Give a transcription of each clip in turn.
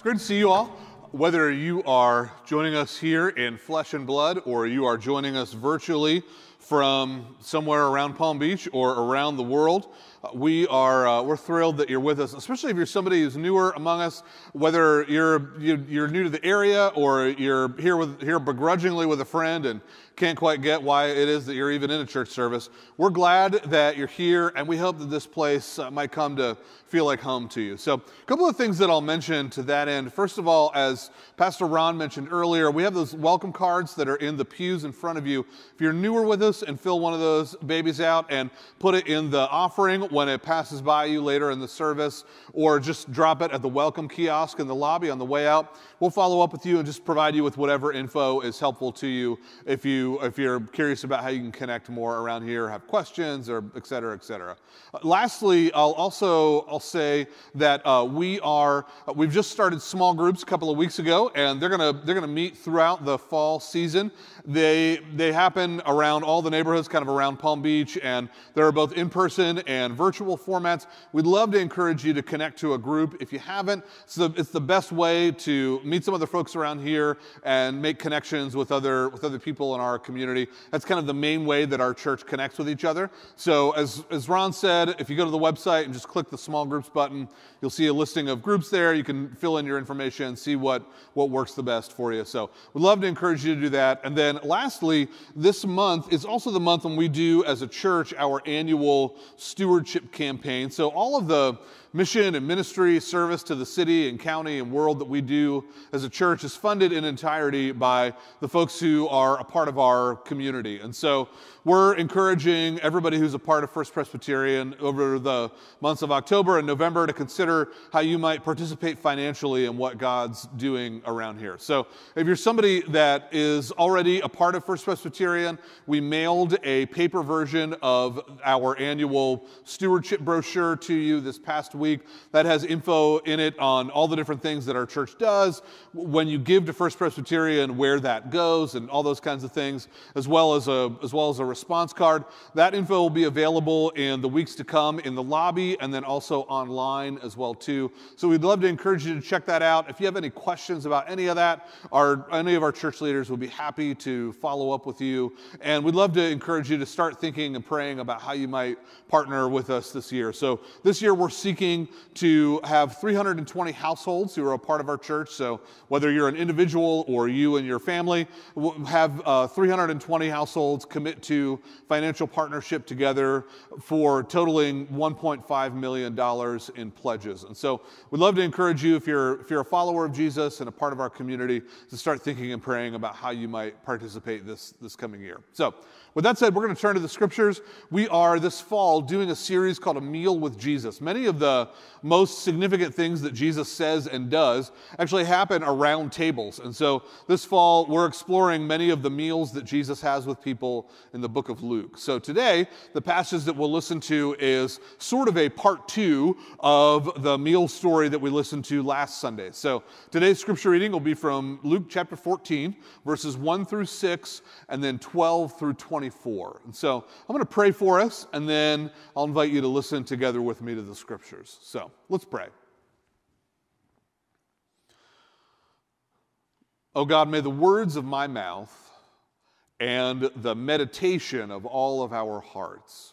It's great to see you all. Whether you are joining us here in flesh and blood or you are joining us virtually from somewhere around Palm Beach or around the world, we are uh, we're thrilled that you're with us, especially if you're somebody who's newer among us. Whether you're you're new to the area or you're here with here begrudgingly with a friend and can't quite get why it is that you're even in a church service, we're glad that you're here, and we hope that this place uh, might come to feel like home to you. So, a couple of things that I'll mention to that end. First of all, as Pastor Ron mentioned earlier, we have those welcome cards that are in the pews in front of you. If you're newer with us and fill one of those babies out and put it in the offering when it passes by you later in the service, or just drop it at the welcome kiosk in the lobby on the way out, we'll follow up with you and just provide you with whatever info is helpful to you if you if you're curious about how you can connect more around here, have questions, or et cetera, et cetera. Uh, lastly, I'll also I'll say that uh, we are uh, we've just started small groups a couple of weeks ago, and they're gonna they're gonna meet throughout the fall season. They they happen around all the neighborhoods, kind of around Palm Beach, and there are both in person and virtual formats. We'd love to encourage you to connect to a group if you haven't. It's the, it's the best way to meet some other folks around here and make connections with other with other people in our community. That's kind of the main way that our church connects with each other. So as as Ron said, if you go to the website and just click the small groups button, you'll see a listing of groups there. You can fill in your information, see what what works the best for you. So we'd love to encourage you to do that. And then lastly, this month is also the month when we do as a church our annual stewardship campaign. So all of the mission and ministry service to the city and county and world that we do as a church is funded in entirety by the folks who are a part of our community. And so we're encouraging everybody who's a part of First Presbyterian over the months of October and November to consider how you might participate financially in what God's doing around here. So if you're somebody that is already a part of First Presbyterian, we mailed a paper version of our annual stewardship brochure to you this past week that has info in it on all the different things that our church does, when you give to First Presbyterian, where that goes, and all those kinds of things, as well as a, as well as a response card. That info will be available in the weeks to come in the lobby and then also online as well too. So we'd love to encourage you to check that out. If you have any questions about any of that, our, any of our church leaders will be happy to follow up with you. And we'd love to encourage you to start thinking and praying about how you might partner with us this year. So this year we're seeking to have 320 households who are a part of our church. So whether you're an individual or you and your family, have uh, 320 households commit to financial partnership together for totaling $1.5 million in pledges. And so we'd love to encourage you, if you're, if you're a follower of Jesus and a part of our community, to start thinking and praying about how you might participate this, this coming year. So with that said, we're going to turn to the scriptures. We are this fall doing a series called A Meal with Jesus. Many of the most significant things that Jesus says and does actually happen around tables. And so this fall, we're exploring many of the meals that Jesus has with people in the book of Luke. So today, the passage that we'll listen to is sort of a part two of the meal story that we listened to last Sunday. So today's scripture reading will be from Luke chapter 14, verses 1 through 6, and then 12 through 20. 24. And so I'm going to pray for us, and then I'll invite you to listen together with me to the scriptures. So let's pray. Oh God, may the words of my mouth and the meditation of all of our hearts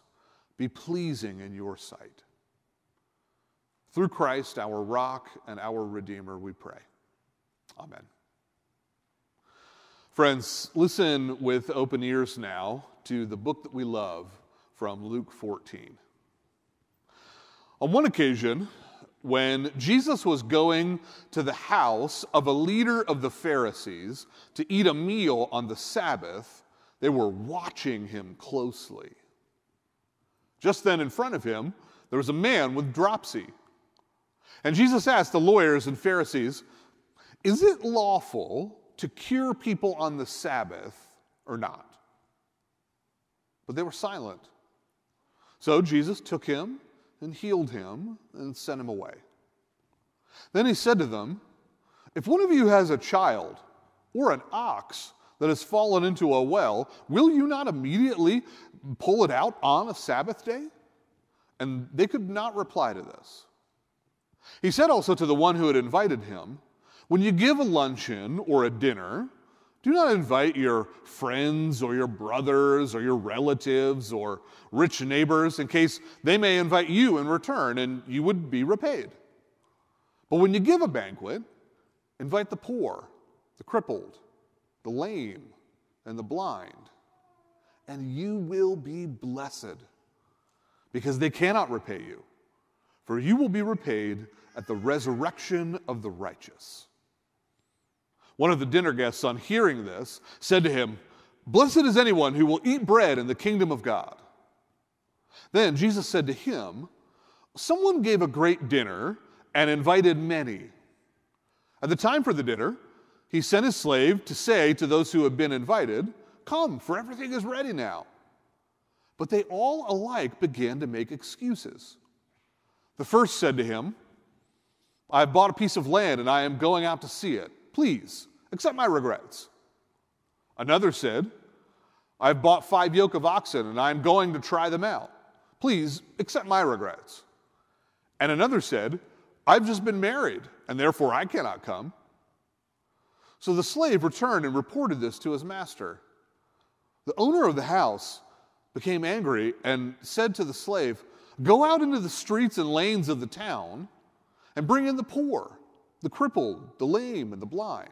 be pleasing in your sight. Through Christ, our rock and our Redeemer, we pray. Amen. Friends, listen with open ears now to the book that we love from Luke 14. On one occasion, when Jesus was going to the house of a leader of the Pharisees to eat a meal on the Sabbath, they were watching him closely. Just then, in front of him, there was a man with dropsy. And Jesus asked the lawyers and Pharisees, Is it lawful to cure people on the Sabbath or not. But they were silent. So Jesus took him and healed him and sent him away. Then he said to them, If one of you has a child or an ox that has fallen into a well, will you not immediately pull it out on a Sabbath day? And they could not reply to this. He said also to the one who had invited him, When you give a luncheon or a dinner, do not invite your friends or your brothers or your relatives or rich neighbors in case they may invite you in return and you would be repaid. But when you give a banquet, invite the poor, the crippled, the lame, and the blind, and you will be blessed because they cannot repay you, for you will be repaid at the resurrection of the righteous. One of the dinner guests, on hearing this, said to him, Blessed is anyone who will eat bread in the kingdom of God. Then Jesus said to him, Someone gave a great dinner and invited many. At the time for the dinner, he sent his slave to say to those who had been invited, Come, for everything is ready now. But they all alike began to make excuses. The first said to him, I have bought a piece of land and I am going out to see it. Please, accept my regrets. Another said, I've bought five yoke of oxen and I'm going to try them out. Please accept my regrets. And another said, I've just been married and therefore I cannot come. So the slave returned and reported this to his master. The owner of the house became angry and said to the slave, Go out into the streets and lanes of the town and bring in the poor the crippled, the lame, and the blind.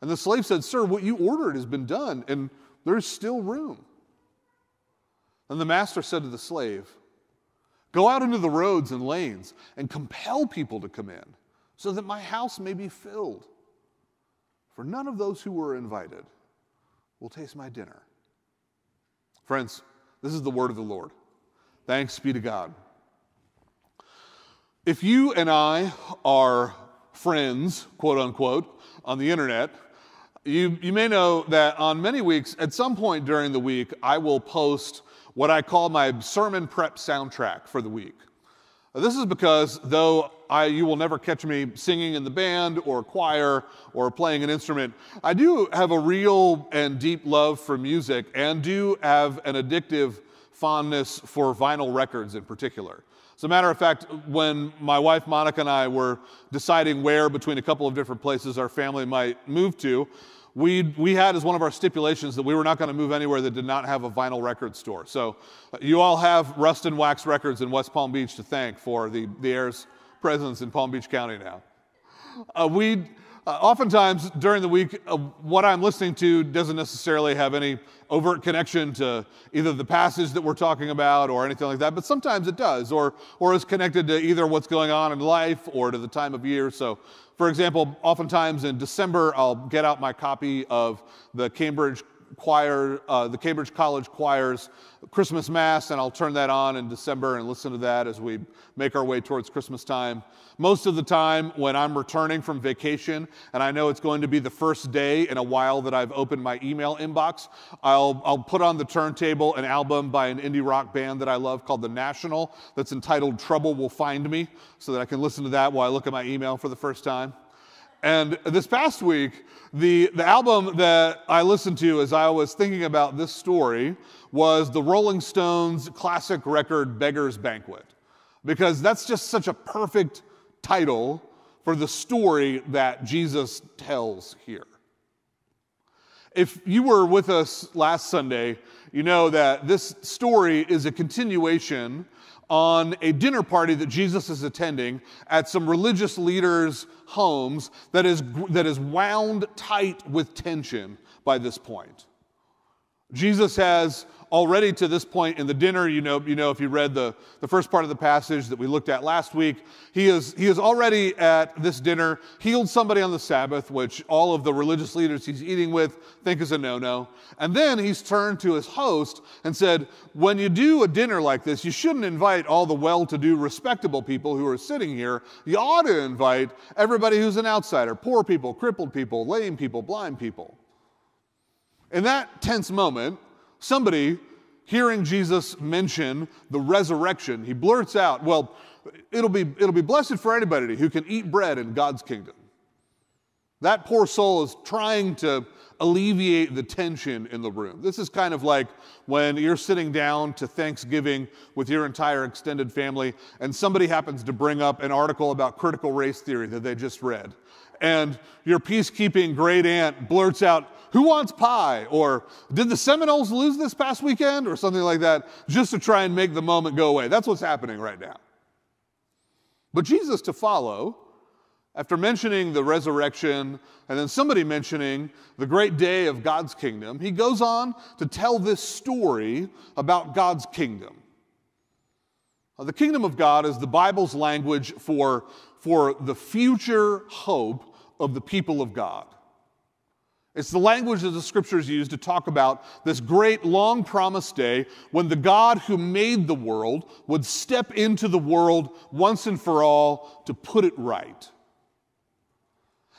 And the slave said, Sir, what you ordered has been done, and there's still room. And the master said to the slave, Go out into the roads and lanes and compel people to come in, so that my house may be filled. For none of those who were invited will taste my dinner. Friends, this is the word of the Lord. Thanks be to God. If you and I are friends, quote unquote, on the internet, you, you may know that on many weeks, at some point during the week, I will post what I call my sermon prep soundtrack for the week. This is because though I, you will never catch me singing in the band or choir or playing an instrument, I do have a real and deep love for music and do have an addictive fondness for vinyl records in particular. As a matter of fact, when my wife Monica and I were deciding where between a couple of different places our family might move to, we, we had as one of our stipulations that we were not going to move anywhere that did not have a vinyl record store. So uh, you all have Rust and Wax Records in West Palm Beach to thank for the, the Airs presence in Palm Beach County now. Uh, we uh, oftentimes during the week, uh, what I'm listening to doesn't necessarily have any overt connection to either the passage that we're talking about or anything like that, but sometimes it does, or, or is connected to either what's going on in life or to the time of year. So, for example, oftentimes in December, I'll get out my copy of the Cambridge choir, uh, the Cambridge College Choir's Christmas Mass, and I'll turn that on in December and listen to that as we make our way towards Christmas time. Most of the time, when I'm returning from vacation and I know it's going to be the first day in a while that I've opened my email inbox, I'll, I'll put on the turntable an album by an indie rock band that I love called The National that's entitled Trouble Will Find Me so that I can listen to that while I look at my email for the first time. And this past week, the, the album that I listened to as I was thinking about this story was the Rolling Stones classic record Beggar's Banquet, because that's just such a perfect title for the story that Jesus tells here. If you were with us last Sunday, you know that this story is a continuation on a dinner party that Jesus is attending at some religious leaders' homes that is, that is wound tight with tension by this point. Jesus has already to this point in the dinner, you know, you know if you read the, the first part of the passage that we looked at last week, he is, he is already at this dinner healed somebody on the Sabbath, which all of the religious leaders he's eating with think is a no no. And then he's turned to his host and said, When you do a dinner like this, you shouldn't invite all the well to do, respectable people who are sitting here. You ought to invite everybody who's an outsider poor people, crippled people, lame people, blind people. In that tense moment, somebody hearing Jesus mention the resurrection, he blurts out, Well, it'll be, it'll be blessed for anybody who can eat bread in God's kingdom. That poor soul is trying to alleviate the tension in the room. This is kind of like when you're sitting down to Thanksgiving with your entire extended family and somebody happens to bring up an article about critical race theory that they just read. And your peacekeeping great aunt blurts out, Who wants pie? Or Did the Seminoles lose this past weekend? Or something like that, just to try and make the moment go away. That's what's happening right now. But Jesus to follow after mentioning the resurrection and then somebody mentioning the great day of God's kingdom, he goes on to tell this story about God's kingdom. The kingdom of God is the Bible's language for, for the future hope of the people of God. It's the language that the scriptures use to talk about this great long promised day when the God who made the world would step into the world once and for all to put it right.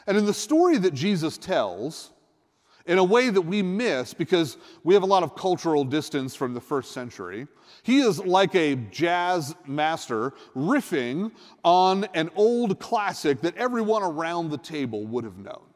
And in the story that Jesus tells, in a way that we miss because we have a lot of cultural distance from the first century, he is like a jazz master riffing on an old classic that everyone around the table would have known.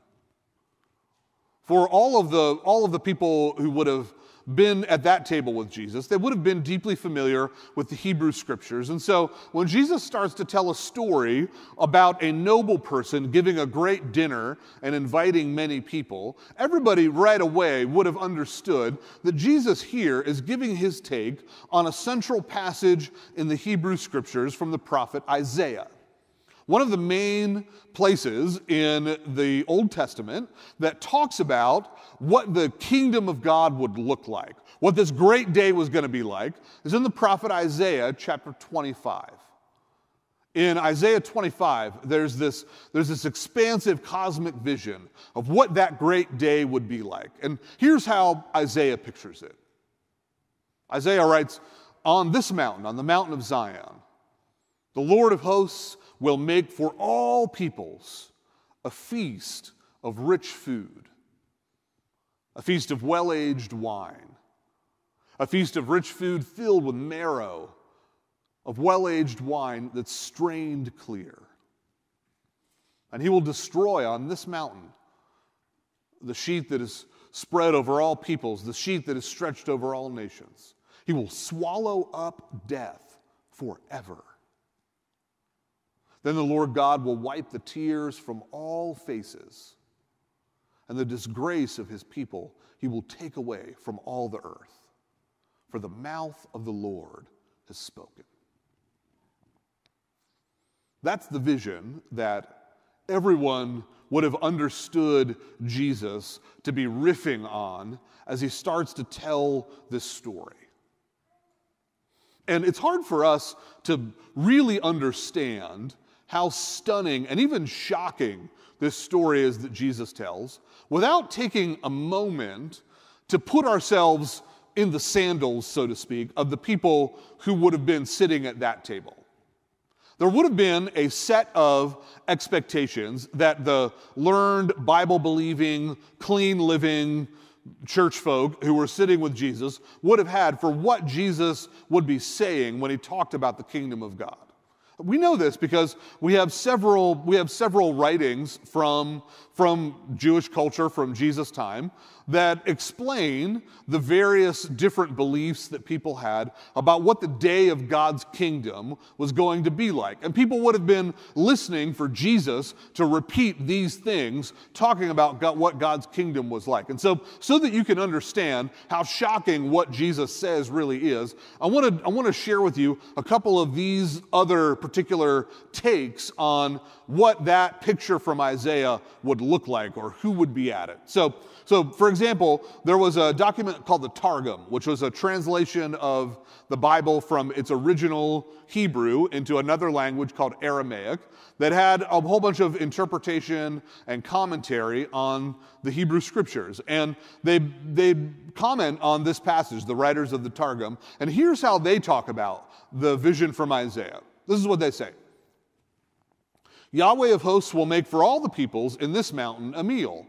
For all of the, all of the people who would have been at that table with Jesus. They would have been deeply familiar with the Hebrew scriptures. And so when Jesus starts to tell a story about a noble person giving a great dinner and inviting many people, everybody right away would have understood that Jesus here is giving his take on a central passage in the Hebrew scriptures from the prophet Isaiah. One of the main places in the Old Testament that talks about what the kingdom of God would look like, what this great day was going to be like, is in the prophet Isaiah chapter 25. In Isaiah 25, there's this, there's this expansive cosmic vision of what that great day would be like. And here's how Isaiah pictures it Isaiah writes, On this mountain, on the mountain of Zion, the Lord of hosts will make for all peoples a feast of rich food, a feast of well aged wine, a feast of rich food filled with marrow, of well aged wine that's strained clear. And he will destroy on this mountain the sheet that is spread over all peoples, the sheet that is stretched over all nations. He will swallow up death forever. Then the Lord God will wipe the tears from all faces, and the disgrace of his people he will take away from all the earth. For the mouth of the Lord has spoken. That's the vision that everyone would have understood Jesus to be riffing on as he starts to tell this story. And it's hard for us to really understand how stunning and even shocking this story is that Jesus tells without taking a moment to put ourselves in the sandals, so to speak, of the people who would have been sitting at that table. There would have been a set of expectations that the learned, Bible believing, clean living church folk who were sitting with Jesus would have had for what Jesus would be saying when he talked about the kingdom of God. We know this because we have several, we have several writings from, from Jewish culture from Jesus' time that explain the various different beliefs that people had about what the day of God's kingdom was going to be like. And people would have been listening for Jesus to repeat these things, talking about God, what God's kingdom was like. And so, so that you can understand how shocking what Jesus says really is, I want to I want to share with you a couple of these other particular takes on what that picture from Isaiah would look like or who would be at it. So, so, for example, there was a document called the Targum, which was a translation of the Bible from its original Hebrew into another language called Aramaic that had a whole bunch of interpretation and commentary on the Hebrew scriptures. And they, they comment on this passage, the writers of the Targum, and here's how they talk about the vision from Isaiah. This is what they say. Yahweh of hosts will make for all the peoples in this mountain a meal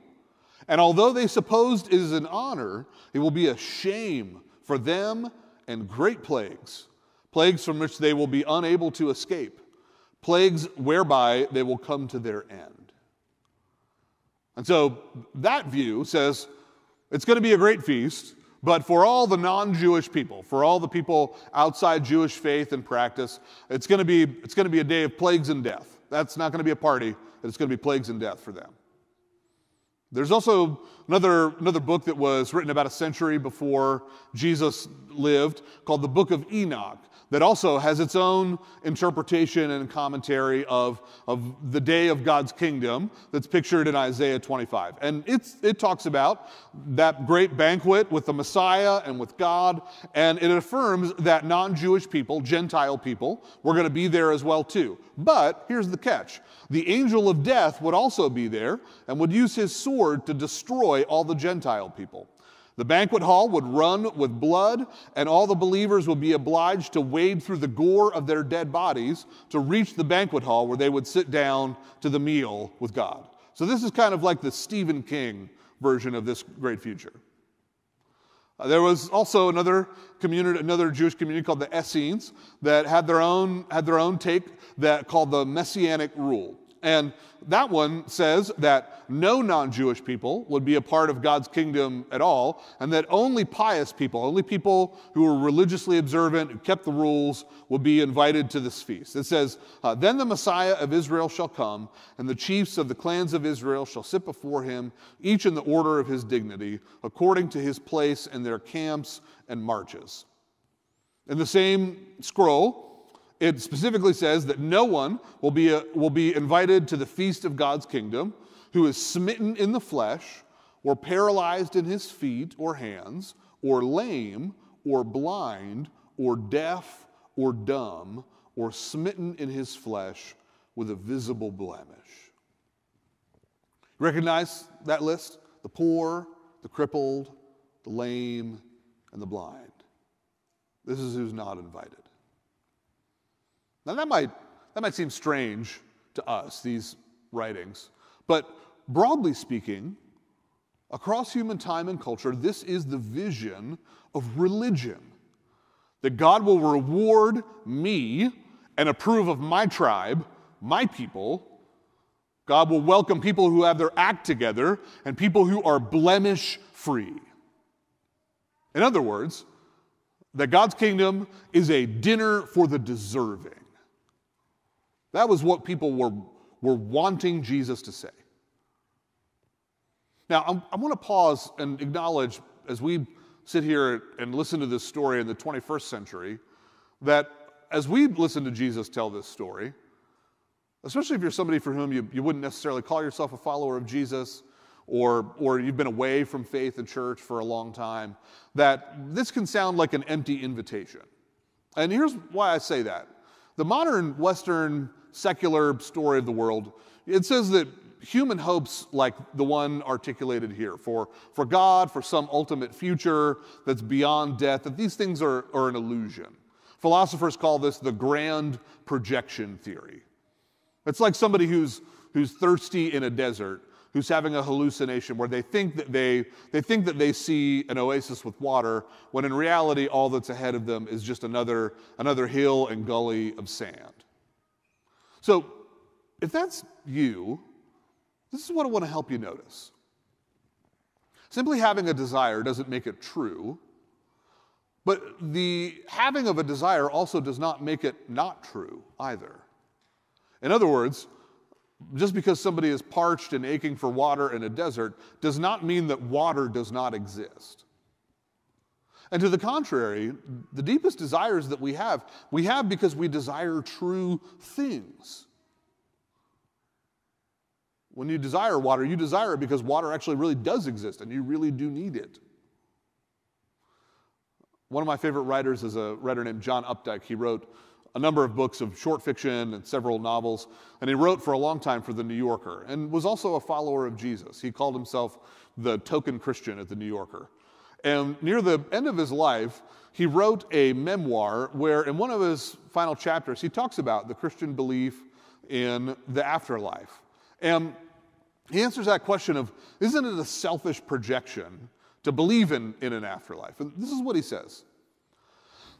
and although they supposed it is an honor, it will be a shame for them and great plagues, plagues from which they will be unable to escape, plagues whereby they will come to their end. And so that view says it's going to be a great feast, but for all the non Jewish people, for all the people outside Jewish faith and practice, it's going, to be, it's going to be a day of plagues and death. That's not going to be a party, it's going to be plagues and death for them. There's also another, another book that was written about a century before Jesus lived called the Book of Enoch that also has its own interpretation and commentary of, of the day of God's kingdom that's pictured in Isaiah 25. And it's, it talks about that great banquet with the Messiah and with God, and it affirms that non Jewish people, Gentile people, were going to be there as well too. But here's the catch the angel of death would also be there and would use his sword to destroy all the Gentile people. The banquet hall would run with blood, and all the believers would be obliged to wade through the gore of their dead bodies to reach the banquet hall where they would sit down to the meal with God. So, this is kind of like the Stephen King version of this great future. Uh, there was also another community, another Jewish community called the Essenes that had their own, had their own take that called the Messianic rule. And that one says that no non Jewish people would be a part of God's kingdom at all, and that only pious people, only people who were religiously observant, who kept the rules, would be invited to this feast. It says, uh, Then the Messiah of Israel shall come, and the chiefs of the clans of Israel shall sit before him, each in the order of his dignity, according to his place in their camps and marches. In the same scroll, it specifically says that no one will be, a, will be invited to the feast of God's kingdom who is smitten in the flesh, or paralyzed in his feet or hands, or lame, or blind, or deaf, or dumb, or smitten in his flesh with a visible blemish. Recognize that list? The poor, the crippled, the lame, and the blind. This is who's not invited. Now, that might, that might seem strange to us, these writings, but broadly speaking, across human time and culture, this is the vision of religion that God will reward me and approve of my tribe, my people. God will welcome people who have their act together and people who are blemish free. In other words, that God's kingdom is a dinner for the deserving. That was what people were, were wanting Jesus to say. Now, I'm, I want to pause and acknowledge as we sit here and listen to this story in the 21st century that as we listen to Jesus tell this story, especially if you're somebody for whom you, you wouldn't necessarily call yourself a follower of Jesus, or, or you've been away from faith and church for a long time, that this can sound like an empty invitation. And here's why I say that. The modern Western secular story of the world, it says that human hopes like the one articulated here for, for God, for some ultimate future that's beyond death, that these things are, are an illusion. Philosophers call this the grand projection theory. It's like somebody who's, who's thirsty in a desert who's having a hallucination where they think that they, they think that they see an oasis with water when in reality all that's ahead of them is just another, another hill and gully of sand so, if that's you, this is what I want to help you notice. Simply having a desire doesn't make it true, but the having of a desire also does not make it not true either. In other words, just because somebody is parched and aching for water in a desert does not mean that water does not exist. And to the contrary, the deepest desires that we have, we have because we desire true things. When you desire water, you desire it because water actually really does exist and you really do need it. One of my favorite writers is a writer named John Updike. He wrote a number of books of short fiction and several novels, and he wrote for a long time for The New Yorker and was also a follower of Jesus. He called himself the token Christian at The New Yorker. And near the end of his life, he wrote a memoir where, in one of his final chapters, he talks about the Christian belief in the afterlife. And he answers that question of isn't it a selfish projection to believe in, in an afterlife? And this is what he says.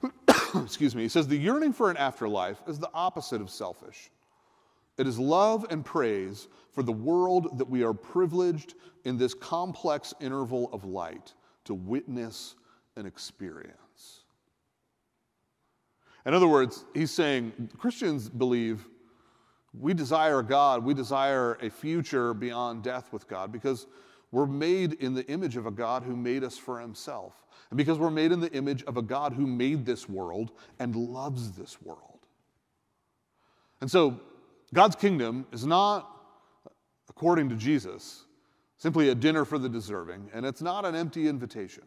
Excuse me. He says the yearning for an afterlife is the opposite of selfish. It is love and praise for the world that we are privileged in this complex interval of light to witness and experience. In other words, he's saying Christians believe we desire God, we desire a future beyond death with God because we're made in the image of a God who made us for himself. And because we're made in the image of a God who made this world and loves this world. And so, God's kingdom is not, according to Jesus, simply a dinner for the deserving, and it's not an empty invitation.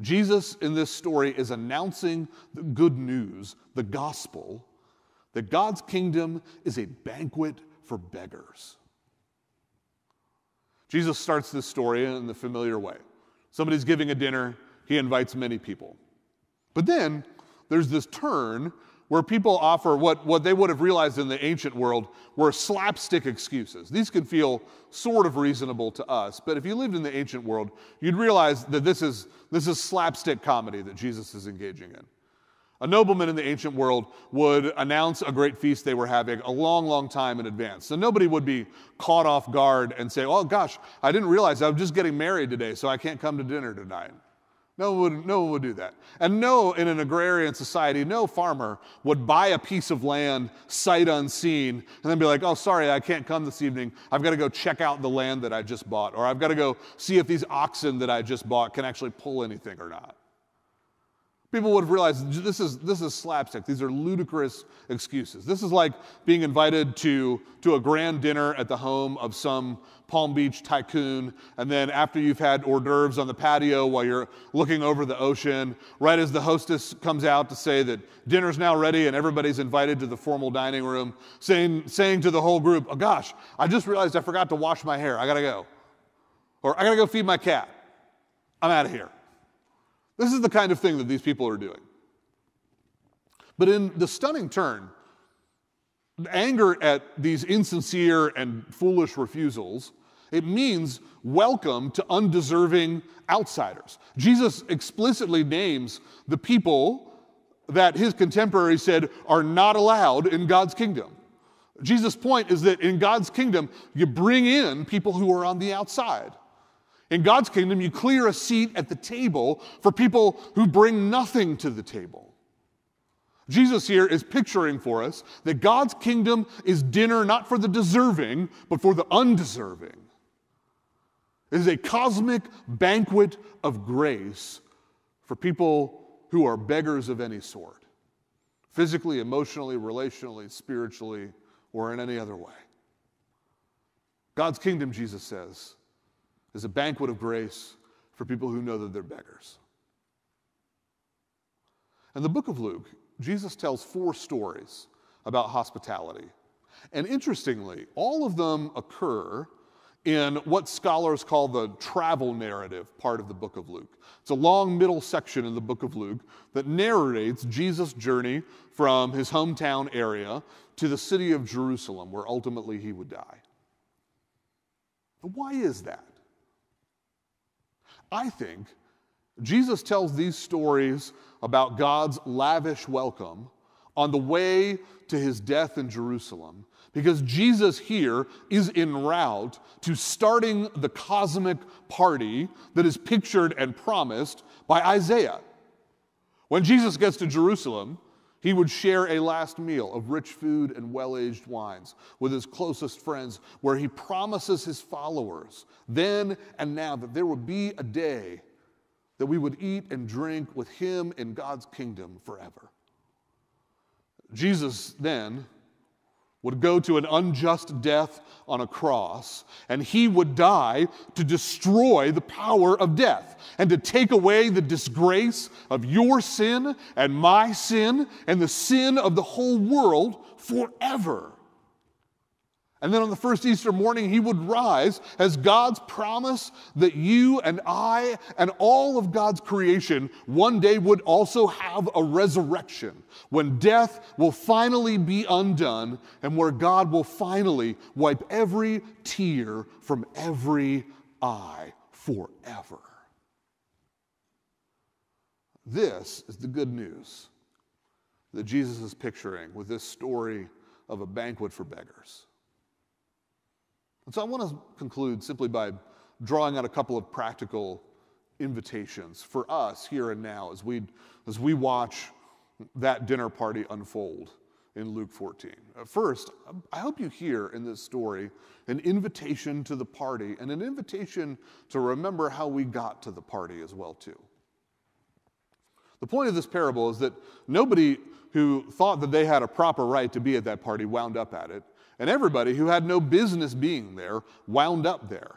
Jesus in this story is announcing the good news, the gospel, that God's kingdom is a banquet for beggars. Jesus starts this story in the familiar way. Somebody's giving a dinner, he invites many people. But then there's this turn where people offer what, what they would have realized in the ancient world were slapstick excuses. These can feel sort of reasonable to us, but if you lived in the ancient world, you'd realize that this is, this is slapstick comedy that Jesus is engaging in. A nobleman in the ancient world would announce a great feast they were having a long, long time in advance. So nobody would be caught off guard and say, Oh gosh, I didn't realize I'm just getting married today, so I can't come to dinner tonight. No one, would, no one would do that. And no, in an agrarian society, no farmer would buy a piece of land sight unseen and then be like, oh, sorry, I can't come this evening. I've got to go check out the land that I just bought, or I've got to go see if these oxen that I just bought can actually pull anything or not. People would have realized this is, this is slapstick. These are ludicrous excuses. This is like being invited to, to a grand dinner at the home of some Palm Beach tycoon, and then after you've had hors d'oeuvres on the patio while you're looking over the ocean, right as the hostess comes out to say that dinner's now ready and everybody's invited to the formal dining room, saying, saying to the whole group, oh gosh, I just realized I forgot to wash my hair. I gotta go. Or I gotta go feed my cat. I'm out of here. This is the kind of thing that these people are doing. But in the stunning turn, anger at these insincere and foolish refusals, it means welcome to undeserving outsiders. Jesus explicitly names the people that his contemporaries said are not allowed in God's kingdom. Jesus' point is that in God's kingdom, you bring in people who are on the outside. In God's kingdom, you clear a seat at the table for people who bring nothing to the table. Jesus here is picturing for us that God's kingdom is dinner not for the deserving, but for the undeserving. It is a cosmic banquet of grace for people who are beggars of any sort physically, emotionally, relationally, spiritually, or in any other way. God's kingdom, Jesus says, is a banquet of grace for people who know that they're beggars. In the book of Luke, Jesus tells four stories about hospitality. And interestingly, all of them occur in what scholars call the travel narrative part of the book of Luke. It's a long middle section in the book of Luke that narrates Jesus' journey from his hometown area to the city of Jerusalem, where ultimately he would die. Why is that? I think Jesus tells these stories about God's lavish welcome on the way to his death in Jerusalem because Jesus here is en route to starting the cosmic party that is pictured and promised by Isaiah. When Jesus gets to Jerusalem, he would share a last meal of rich food and well aged wines with his closest friends, where he promises his followers then and now that there would be a day that we would eat and drink with him in God's kingdom forever. Jesus then would go to an unjust death on a cross, and he would die to destroy the power of death and to take away the disgrace of your sin and my sin and the sin of the whole world forever. And then on the first Easter morning, he would rise as God's promise that you and I and all of God's creation one day would also have a resurrection when death will finally be undone and where God will finally wipe every tear from every eye forever. This is the good news that Jesus is picturing with this story of a banquet for beggars. And so I want to conclude simply by drawing out a couple of practical invitations for us here and now as we, as we watch that dinner party unfold in Luke 14. Uh, first, I hope you hear in this story an invitation to the party and an invitation to remember how we got to the party as well too. The point of this parable is that nobody who thought that they had a proper right to be at that party wound up at it, and everybody who had no business being there wound up there.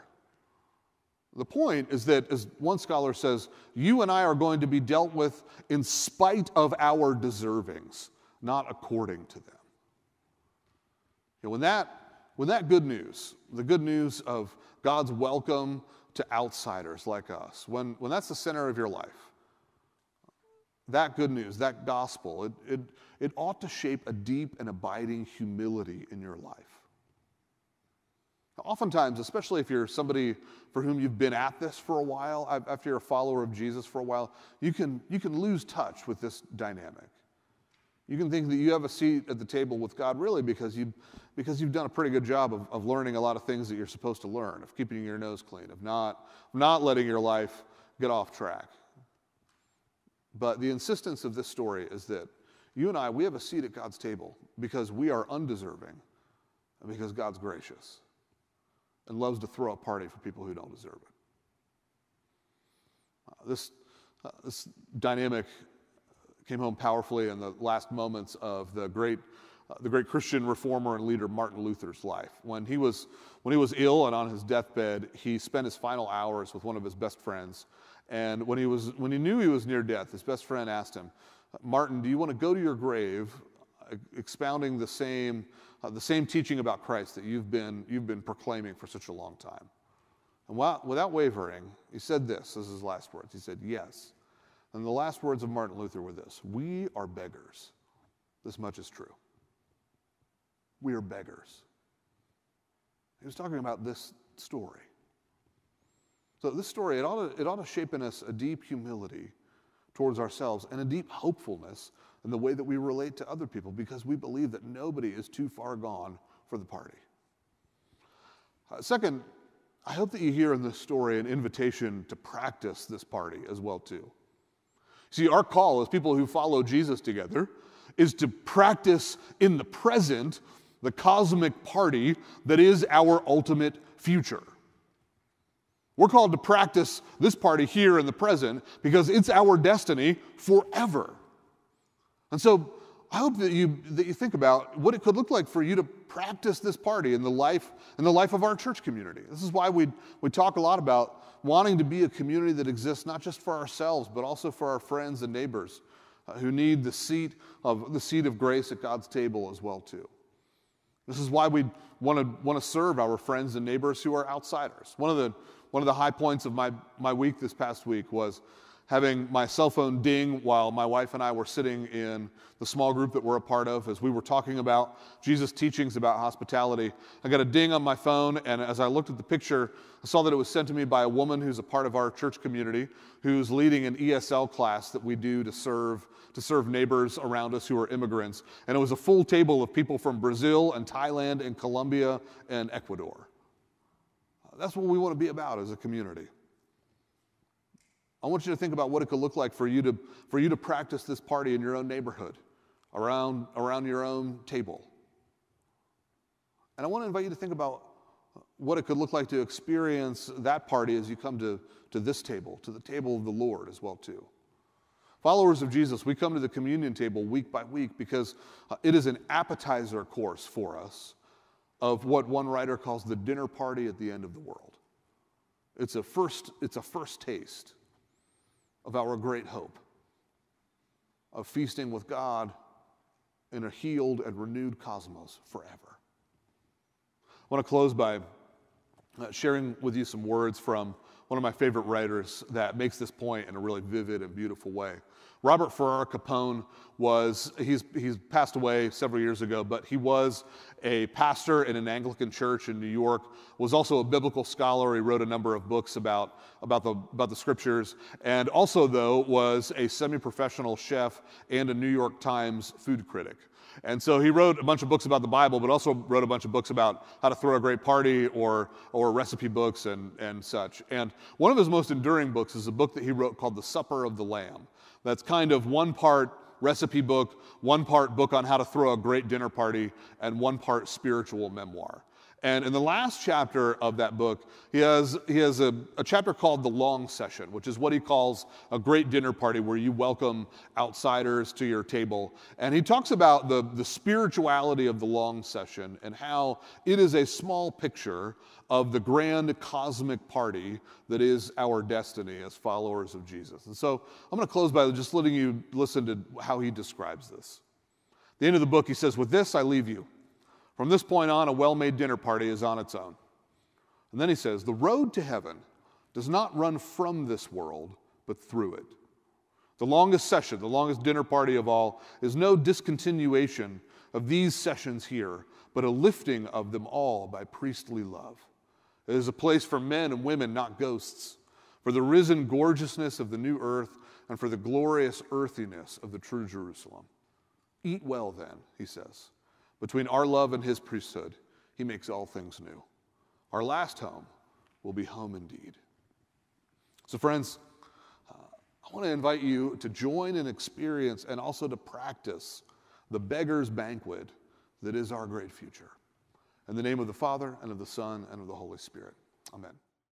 The point is that, as one scholar says, you and I are going to be dealt with in spite of our deservings, not according to them. Know, when, that, when that good news, the good news of God's welcome to outsiders like us, when, when that's the center of your life, that good news, that gospel, it, it, it ought to shape a deep and abiding humility in your life. Oftentimes, especially if you're somebody for whom you've been at this for a while, after you're a follower of Jesus for a while, you can, you can lose touch with this dynamic. You can think that you have a seat at the table with God really because, you, because you've done a pretty good job of, of learning a lot of things that you're supposed to learn, of keeping your nose clean, of not, not letting your life get off track. But the insistence of this story is that you and I, we have a seat at God's table because we are undeserving because God's gracious and loves to throw a party for people who don't deserve it. Uh, this, uh, this dynamic came home powerfully in the last moments of the great, uh, the great Christian reformer and leader Martin Luther's life. When he, was, when he was ill and on his deathbed, he spent his final hours with one of his best friends and when he, was, when he knew he was near death, his best friend asked him, Martin, do you want to go to your grave uh, expounding the same, uh, the same teaching about Christ that you've been, you've been proclaiming for such a long time? And while, without wavering, he said this as his last words. He said, Yes. And the last words of Martin Luther were this We are beggars. This much is true. We are beggars. He was talking about this story. So, this story, it ought, to, it ought to shape in us a deep humility towards ourselves and a deep hopefulness in the way that we relate to other people because we believe that nobody is too far gone for the party. Uh, second, I hope that you hear in this story an invitation to practice this party as well too. See, our call as people who follow Jesus together is to practice in the present the cosmic party that is our ultimate future. We're called to practice this party here in the present because it's our destiny forever. And so I hope that you, that you think about what it could look like for you to practice this party in the life, in the life of our church community. This is why we, we talk a lot about wanting to be a community that exists not just for ourselves, but also for our friends and neighbors uh, who need the seat of the seat of grace at God's table as well too. This is why we want to want to serve our friends and neighbors who are outsiders. One of the one of the high points of my, my week this past week was having my cell phone ding while my wife and I were sitting in the small group that we're a part of as we were talking about Jesus' teachings about hospitality. I got a ding on my phone, and as I looked at the picture, I saw that it was sent to me by a woman who's a part of our church community who's leading an ESL class that we do to serve to serve neighbors around us who are immigrants. And it was a full table of people from Brazil and Thailand and Colombia and Ecuador. That's what we want to be about as a community. I want you to think about what it could look like for you to, for you to practice this party in your own neighborhood, around, around your own table. And I want to invite you to think about what it could look like to experience that party as you come to, to this table, to the table of the Lord as well too. Followers of Jesus, we come to the communion table week by week because uh, it is an appetizer course for us of what one writer calls the dinner party at the end of the world. It's a first, it's a first taste of our great hope of feasting with God in a healed and renewed cosmos forever. I want to close by uh, sharing with you some words from one of my favorite writers that makes this point in a really vivid and beautiful way. Robert Farrar Capon was, he's, he's passed away several years ago, but he was a pastor in an Anglican church in New York, was also a biblical scholar. He wrote a number of books about, about, the, about the scriptures, and also, though, was a semi professional chef and a New York Times food critic. And so he wrote a bunch of books about the Bible, but also wrote a bunch of books about how to throw a great party or, or recipe books and, and such. And one of his most enduring books is a book that he wrote called The Supper of the Lamb. That's kind of one part recipe book, one part book on how to throw a great dinner party, and one part spiritual memoir. And in the last chapter of that book, he has, he has a, a, chapter called The Long Session, which is what he calls a great dinner party where you welcome outsiders to your table. And he talks about the, the spirituality of the long session and how it is a small picture of the grand cosmic party that is our destiny as followers of Jesus. And so I'm going to close by just letting you listen to how he describes this. At the end of the book, he says, With this I leave you. From this point on, a well made dinner party is on its own. And then he says, The road to heaven does not run from this world, but through it. The longest session, the longest dinner party of all, is no discontinuation of these sessions here, but a lifting of them all by priestly love. It is a place for men and women, not ghosts, for the risen gorgeousness of the new earth and for the glorious earthiness of the true Jerusalem. Eat well, then, he says between our love and his priesthood, he makes all things new. Our last home will be home indeed. So, friends, uh, I want to invite you to join and experience and also to practice the beggar's banquet that is our great future. In the name of the Father, and of the Son, and of the Holy Spirit. Amen.